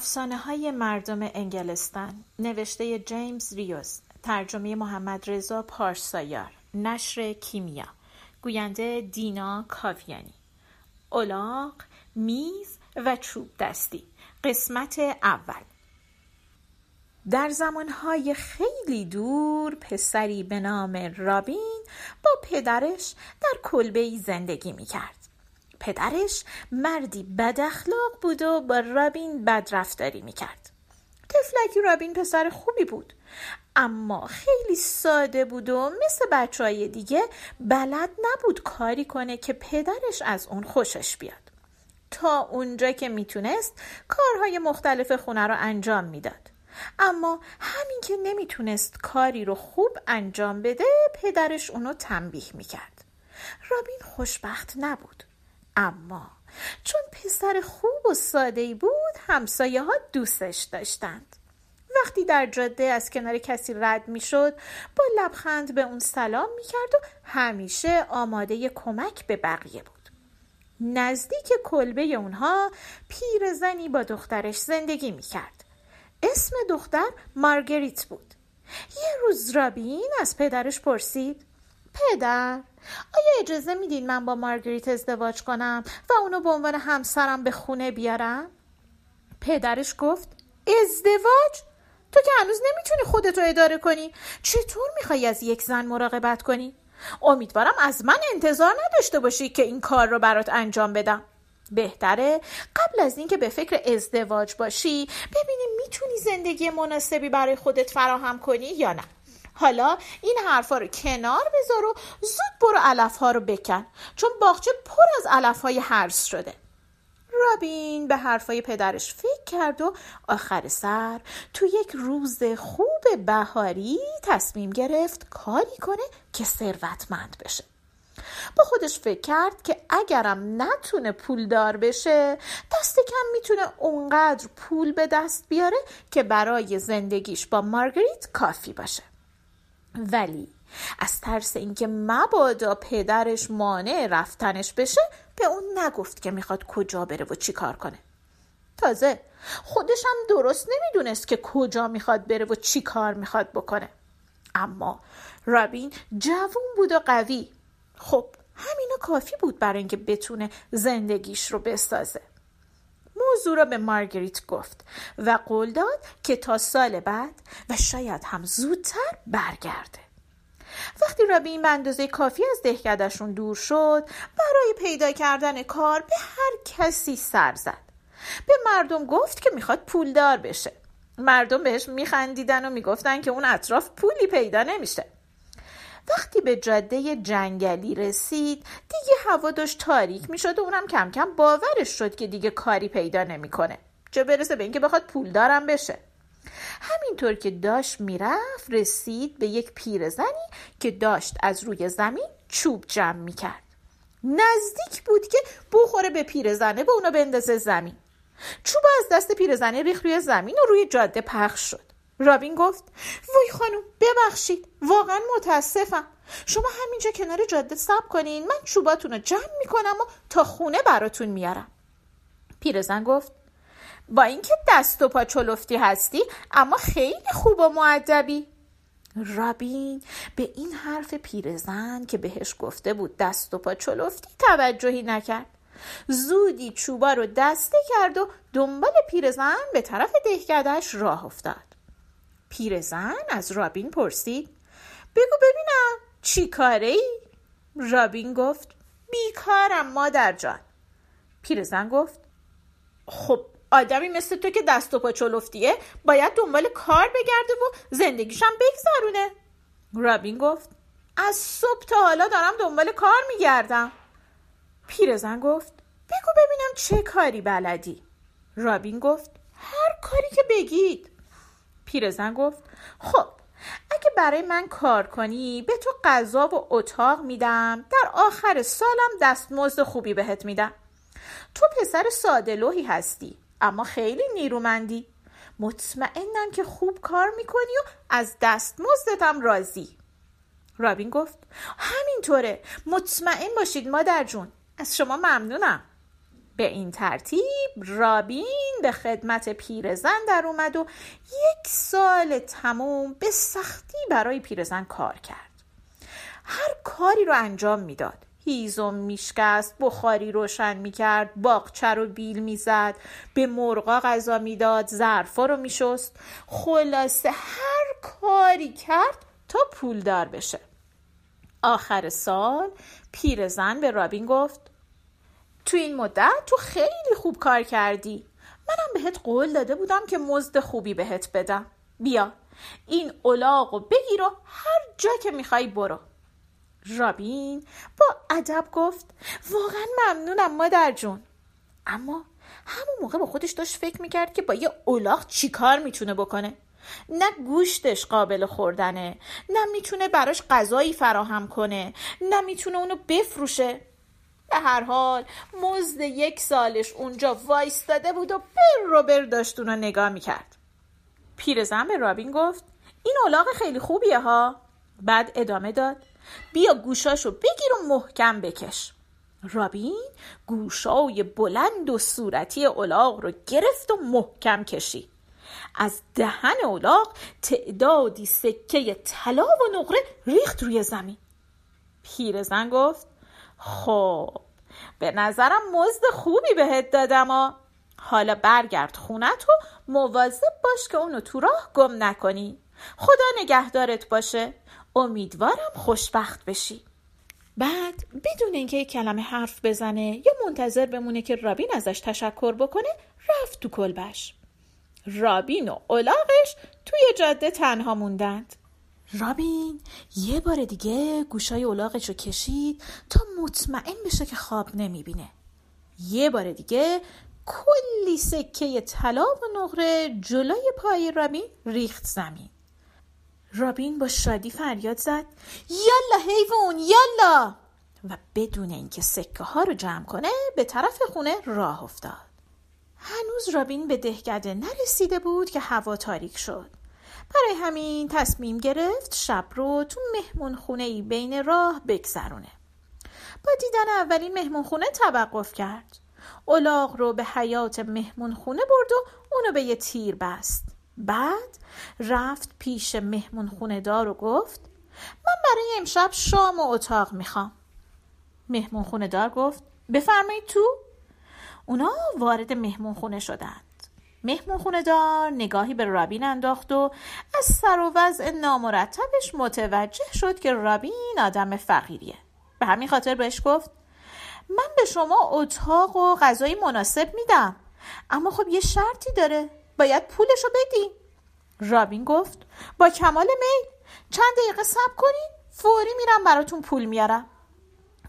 افسانه های مردم انگلستان. نوشته جیمز ریوز. ترجمه محمد رضا پارسایار. نشر کیمیا. گوینده دینا کاویانی. اولاق میز و چوب دستی. قسمت اول. در زمانهای خیلی دور پسری به نام رابین با پدرش در کلبه زندگی می کرد. پدرش مردی بد اخلاق بود و با رابین بدرفتاری می‌کرد. تفلکی رابین پسر خوبی بود. اما خیلی ساده بود و مثل بچه های دیگه بلد نبود کاری کنه که پدرش از اون خوشش بیاد. تا اونجا که می‌تونست کارهای مختلف خونه رو انجام می‌داد. اما همین که نمی‌تونست کاری رو خوب انجام بده پدرش اونو تنبیه می‌کرد. رابین خوشبخت نبود. اما چون پسر خوب و ساده بود همسایه ها دوستش داشتند. وقتی در جاده از کنار کسی رد می شد با لبخند به اون سلام می کرد و همیشه آماده کمک به بقیه بود. نزدیک کلبه اونها پیرزنی با دخترش زندگی می کرد اسم دختر مارگریت بود. یه روز رابین از پدرش پرسید پدر آیا اجازه میدین من با مارگریت ازدواج کنم و اونو به عنوان همسرم به خونه بیارم؟ پدرش گفت ازدواج؟ تو که هنوز نمی‌تونی خودتو اداره کنی چطور می‌خوای از یک زن مراقبت کنی؟ امیدوارم از من انتظار نداشته باشی که این کار رو برات انجام بدم بهتره قبل از اینکه به فکر ازدواج باشی ببینی می‌تونی زندگی مناسبی برای خودت فراهم کنی یا نه حالا این حرفا رو کنار بذار و زود برو علف ها رو بکن چون باغچه پر از علف های شده. رابین به حرفای پدرش فکر کرد و آخر سر تو یک روز خوب بهاری تصمیم گرفت کاری کنه که ثروتمند بشه. با خودش فکر کرد که اگرم نتونه پولدار بشه دست کم می‌تونه اونقدر پول به دست بیاره که برای زندگیش با مارگریت کافی باشه. ولی از ترس اینکه مبادا پدرش مانع رفتنش بشه به اون نگفت که می‌خواد کجا بره و چی کار کنه. تازه خودش هم درست نمی‌دونست که کجا می‌خواد بره و چی کار می‌خواد بکنه. اما رابین جوون بود و قوی. خب همینا کافی بود برای اینکه بتونه زندگیش رو بسازه. موضوع را به مارگریت گفت و قول داد که تا سال بعد و شاید هم زودتر برگرده. وقتی رابین به اندازه کافی از دهکدشون دور شد برای پیدا کردن کار به هر کسی سر زد. به مردم گفت که می‌خواد پولدار بشه. مردم بهش میخندیدن و می‌گفتن که اون اطراف پولی پیدا نمیشه. وقتی به جاده جنگلی رسید دیگه هوا داشت تاریک می‌شد و اونم کم کم باورش شد که دیگه کاری پیدا نمی‌کنه. چه برسه به اینکه بخواد پول دارم بشه. همینطور که داشت می‌رفت رسید به یک پیرزنی که داشت از روی زمین چوب جمع می‌کرد. نزدیک بود که بخوره به پیرزنه به اونو بندازه زمین. چوب از دست پیرزنه ریخ روی زمین و روی جاده پخش شد. رابین گفت وای خانم ببخشید واقعا متاسفم. شما همینجا کنار جاده سب کنین من چوباتون رو جمع می‌کنم و تا خونه براتون میارم. پیرزن گفت با اینکه دست و پا چلفتی هستی اما خیلی خوب و معدبی رابین به این حرف پیرزن که بهش گفته بود دست و پا چلفتی توجهی نکرد. زودی چوبا رو دسته کرد و دنبال پیرزن به طرف دهکدهش راه افتاد. پیرزن از رابین پرسید. بگو ببینم چی کاره ای؟ رابین گفت بیکارم مادر جان. پیرزن گفت خب آدمی مثل تو که دست و پا چلفتیه باید دنبال کار بگرده و زندگیشم بگذرونه رابین گفت از صبح تا حالا دارم دنبال کار میگردم. پیرزن گفت بگو ببینم چه کاری بلدی. رابین گفت هر کاری که بگید. پیرزن گفت خب اگه برای من کار کنی به تو غذا و اتاق میدم در آخر سالم دستمزد خوبی بهت میدم. تو پسر ساده لوحی هستی اما خیلی نیرومندی. مطمئنم که خوب کار می‌کنی و از دستمزدتم راضی. رابین گفت همینطوره. مطمئن باشید مادر جون. از شما ممنونم. به این ترتیب رابین به خدمت پیرزن در اومد و یک سال تموم به سختی برای پیرزن کار کرد. هر کاری رو انجام می‌داد. هیزم میشکست بخاری روشن می‌کرد باغچه رو بیل می‌زد به مرغا غذا می‌داد ظرفا رو میشست. خلاصه هر کاری کرد تا پولدار بشه. آخر سال پیرزن به رابین گفت تو این مدت تو خیلی خوب کار کردی. منم بهت قول داده بودم که مزد خوبی بهت بدم. بیا این الاغ بگیر و هر جا که می‌خوای برو. رابین با ادب گفت واقعا ممنونم مادر جون. اما همون موقع با خودش داشت فکر می‌کرد که با یه اولاغ چیکار می‌تونه بکنه. نه گوشتش قابل خوردنه نه می‌تونه براش غذایی فراهم کنه نه می‌تونه اونو بفروشه. به هر حال مزد یک سالش اونجا وایستاده بود و بر رو بر داشت اونو نگاه می‌کرد. پیرزن به رابین گفت این اولاغ خیلی خوبیه ها. بعد ادامه داد بیا گوشاشو بگیر و محکم بکش. رابین گوشای بلند و صورتی اولاغ رو گرفت و محکم کشید. از دهن اولاغ تعدادی سکه طلا و نقره ریخت روی زمین. پیرزن گفت خب به نظرم مزد خوبی بهت دادم و حالا برگرد خونت و مواظب باش که اونو تو راه گم نکنی. خدا نگهدارت باشه. امیدوارم خوشبخت بشی. بعد بدون اینکه یک کلمه حرف بزنه یا منتظر بمونه که رابین ازش تشکر بکنه رفت تو کلبش. رابین و اولاغش توی جاده تنها موندند. رابین یه بار دیگه گوشای اولاغش رو کشید تا مطمئن بشه که خواب نمی‌بینه. یه بار دیگه کلی سکه طلا و نقره جلوی پای رابین ریخت زمین. رابین با شادی فریاد زد یالا حیوان یالا! و بدون اینکه سکه ها رو جمع کنه به طرف خونه راه افتاد. هنوز رابین به دهکده نرسیده بود که هوا تاریک شد. برای همین تصمیم گرفت شب رو تو مهمون خونه ای بین راه بگذرونه. با دیدن اولین مهمون خونه توقف کرد. اولاغ رو به حیات مهمون خونه برد و اونو به یه تیر بست. بعد رفت پیش مهمون خونه دار و گفت من برای امشب شام و اتاق می‌خوام. مهمون خونه دار گفت بفرمایید تو. اونا وارد مهمون خونه شدند مهمون دار نگاهی به رابین انداخت و از سر و وضع نامرتبش متوجه شد که رابین آدم فقیریه. به همین خاطر بهش گفت من به شما اتاق و غذای مناسب میدم اما خب یه شرطی داره باید پولشو بدی. رابین گفت با کمال میل چند دقیقه صبر کنین فوری میرم براتون پول میارم.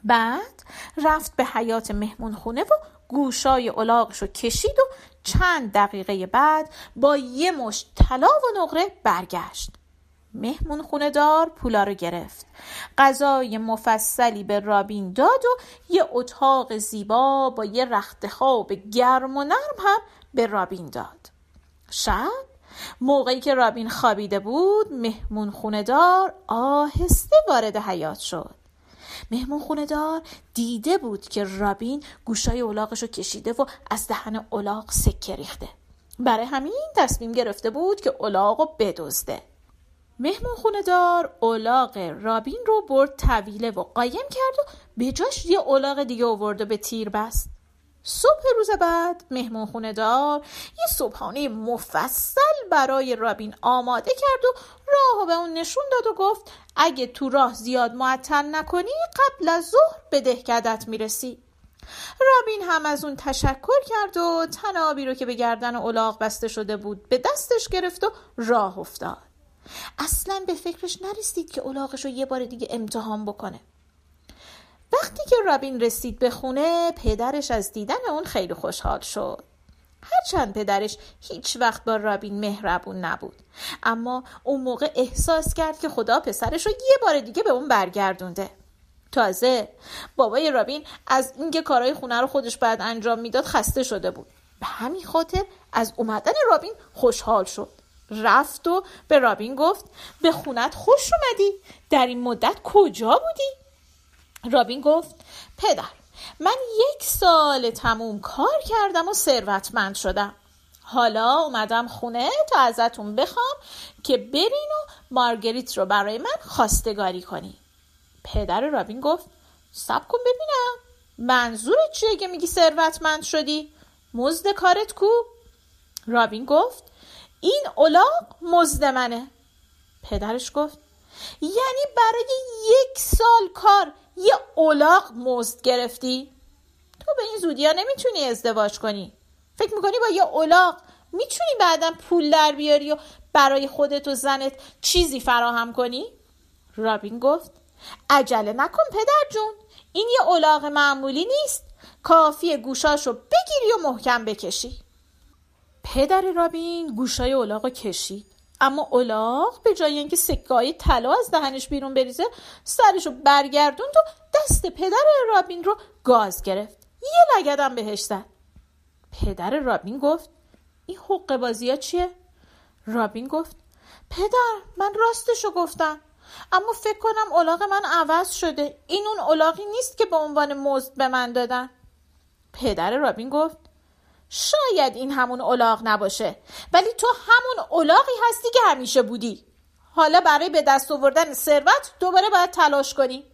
بعد رفت به حیات مهمون خونه و گوشای الاغشو کشید و چند دقیقه بعد با یه مش طلا و نقره برگشت. مهمون خونه دار پولا رو گرفت. غذای مفصلی به رابین داد و یه اتاق زیبا با یه رخت خواب گرم و نرم هم به رابین داد. شب موقعی که رابین خوابیده بود مهمون خونه دار آهسته وارد حیات شد. مهمون خونه دار دیده بود که رابین گوشای اولاغش رو کشیده و از دهن اولاغ سکه ریخته. برای همین تصمیم گرفته بود که اولاغ رو بدزده. مهمون خونه دار اولاغ رابین رو برد طویله و قایم کرد و به جاش یه اولاغ دیگه آورد و به تیر بست. صبح روز بعد مهمون خونه دار یه صبحانه مفصل برای رابین آماده کرد و راه به اون نشون داد و گفت اگه تو راه زیاد معطل نکنی قبل از ظهر به دهکدت می‌رسی. رابین هم از اون تشکر کرد و تنابی رو که به گردن اولاغ بسته شده بود به دستش گرفت و راه افتاد. اصلا به فکرش نرسید که اولاغش رو یه بار دیگه امتحان بکنه. رابین رسید به خونه پدرش از دیدن اون خیلی خوشحال شد. هرچند پدرش هیچ وقت با رابین مهربون نبود. اما اون موقع احساس کرد که خدا پسرش رو یه بار دیگه به اون برگردونده. تازه بابای رابین از اینکه کارهای خونه رو خودش باید انجام می‌داد خسته شده بود. به همین خاطر از اومدن رابین خوشحال شد. رفت و به رابین گفت به خونت خوش اومدی. در این مدت کجا بودی؟ رابین گفت پدر من یک سال تموم کار کردم و ثروتمند شدم. حالا اومدم خونه تا ازتون بخوام که برین و مارگریت رو برای من خواستگاری کنی پدر رابین گفت سب کن ببینم. منظورت چیه که میگی ثروتمند شدی؟ مزد کارت کو؟ رابین گفت این اولاق مزد منه. پدرش گفت یعنی برای یک سال کار یه اولاق مزد گرفتی؟ تو به این زودی ها نمی‌تونی ازدواج کنی. فکر می‌کنی با یه اولاق می‌تونی بعدا پول در بیاری و برای خودت و زنت چیزی فراهم کنی؟ رابین گفت عجله نکن پدر جون. این یه اولاغ معمولی نیست. کافی گوشاشو بگیری و محکم بکشی. پدر رابین گوشای اولاغ کشید. اما اولاغ به جای اینکه سکای طلا از دهنش بیرون بریزه سرشو برگردوند و دست پدر رابین رو گاز گرفت. یه لگدم بهش زد. پدر رابین گفت این حق بازی ها چیه؟ رابین گفت پدر من راستشو گفتم. اما فکر کنم اولاغ من عوض شده. این اون اولاغی نیست که به عنوان مزد به من دادن. پدر رابین گفت شاید این همون اولاغ نباشه. ولی تو همون اولاغی هستی که همیشه بودی. حالا برای به دست آوردن ثروت دوباره باید تلاش کنی.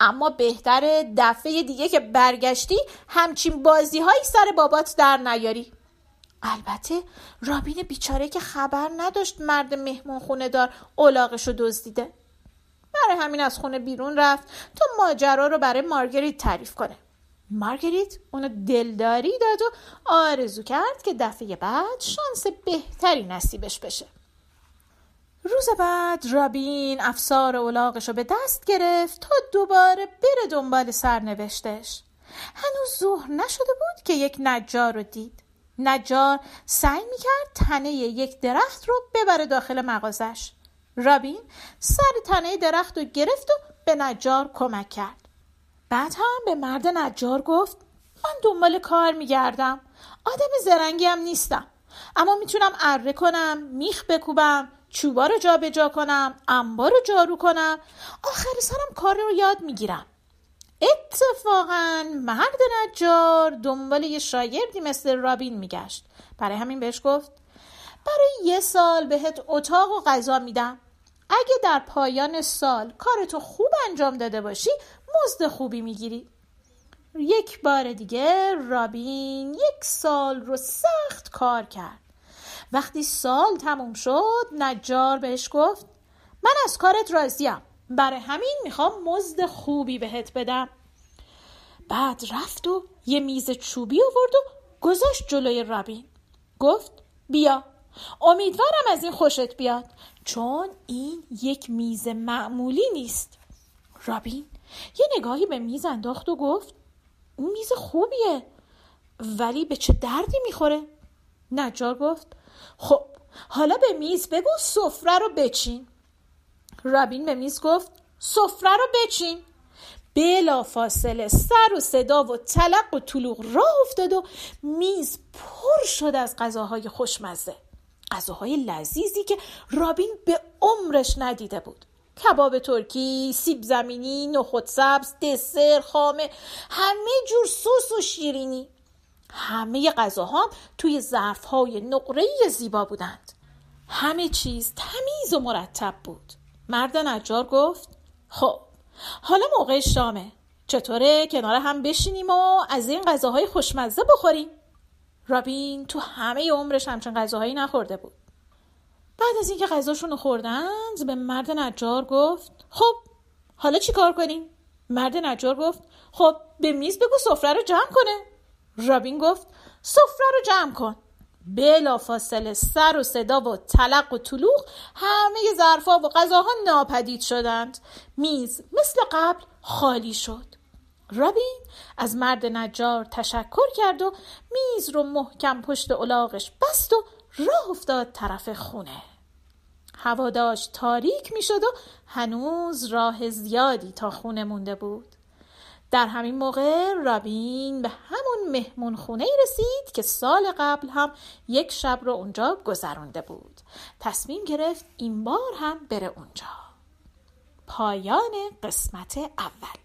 اما بهتره دفعه دیگه که برگشتی همچین بازی هایی سر بابات در نیاری. البته رابین بیچاره که خبر نداشت مرد مهمون خونه دار اولاغشو دزدیده. برای همین از خونه بیرون رفت تا ماجرا رو برای مارگریت تعریف کنه. مارگریت اونو دلداری داد و آرزو کرد که دفعه بعد شانس بهتری نصیبش بشه. روز بعد رابین افسار اولاغش رو به دست گرفت تا دوباره بره دنبال سرنوشتش. هنوز ظهر نشده بود که یک نجار رو دید. نجار سعی می‌کرد تنه یک درخت رو ببره داخل مغازش. رابین سر تنه درخت رو گرفت و به نجار کمک کرد. بعد هم به مرد نجار گفت من دنبال کار میگردم. آدم زرنگی هم نیستم. اما می‌تونم اره کنم میخ بکوبم چوبا رو جابجا کنم انبار رو جارو کنم. آخر سرم کار رو یاد می‌گیرم. اتفاقا مرد نجار دنبال یه شاگردی مثل رابین میگشت. برای همین بهش گفت برای یه سال بهت اتاق و غذا میدم. اگه در پایان سال کارتو خوب انجام داده باشی مزد خوبی می‌گیری. یک بار دیگه رابین یک سال رو سخت کار کرد. وقتی سال تموم شد نجار بهش گفت من از کارت راضیم برای همین می‌خوام مزد خوبی بهت بدم. بعد رفت و یه میز چوبی آورد و گذاشت جلوی رابین. گفت بیا. امیدوارم از این خوشت بیاد. چون این یک میز معمولی نیست. رابین یه نگاهی به میز انداخت و گفت اون میز خوبیه ولی به چه دردی می‌خوره؟ نجار گفت خب حالا به میز بگو سفره رو بچین. رابین به میز گفت سفره رو بچین. بلا فاصله سر و صدا و تلق و طلوق راه افتاد و میز پر شد از غذاهای خوشمزه. غذاهای لذیذی که رابین به عمرش ندیده بود. کباب ترکی، سیب زمینی، نخود سبز، دسر، خامه همه جور سس و شیرینی. همه غذاها توی ظرفهای نقره‌ای زیبا بودند. همه چیز تمیز و مرتب بود. مرد نجار گفت خب حالا موقع شامه. چطوره؟ کنار هم بشینیم و از این غذاهای خوشمزه بخوریم. رابین تو همه عمرش همچین غذاهایی نخورده بود. بعد از اینکه غذاشون خوردند به مرد نجار گفت خب حالا چی کار کنیم؟ مرد نجار گفت خب به میز بگو سفره رو جمع کنه. رابین گفت سفره رو جمع کن. بلا فاصله سر و صدا و تلق و طلوق همه ظرفا و غذاها ناپدید شدند. میز مثل قبل خالی شد. رابین از مرد نجار تشکر کرد و میز رو محکم پشت الاغش بست و راه افتاد طرف خونه. هوا داشت تاریک می شد و هنوز راه زیادی تا خونه مونده بود. در همین موقع رابین به همون مهمون خونه رسید که سال قبل هم یک شب رو اونجا گذرانده بود. تصمیم گرفت این بار هم بره اونجا. پایان قسمت اول.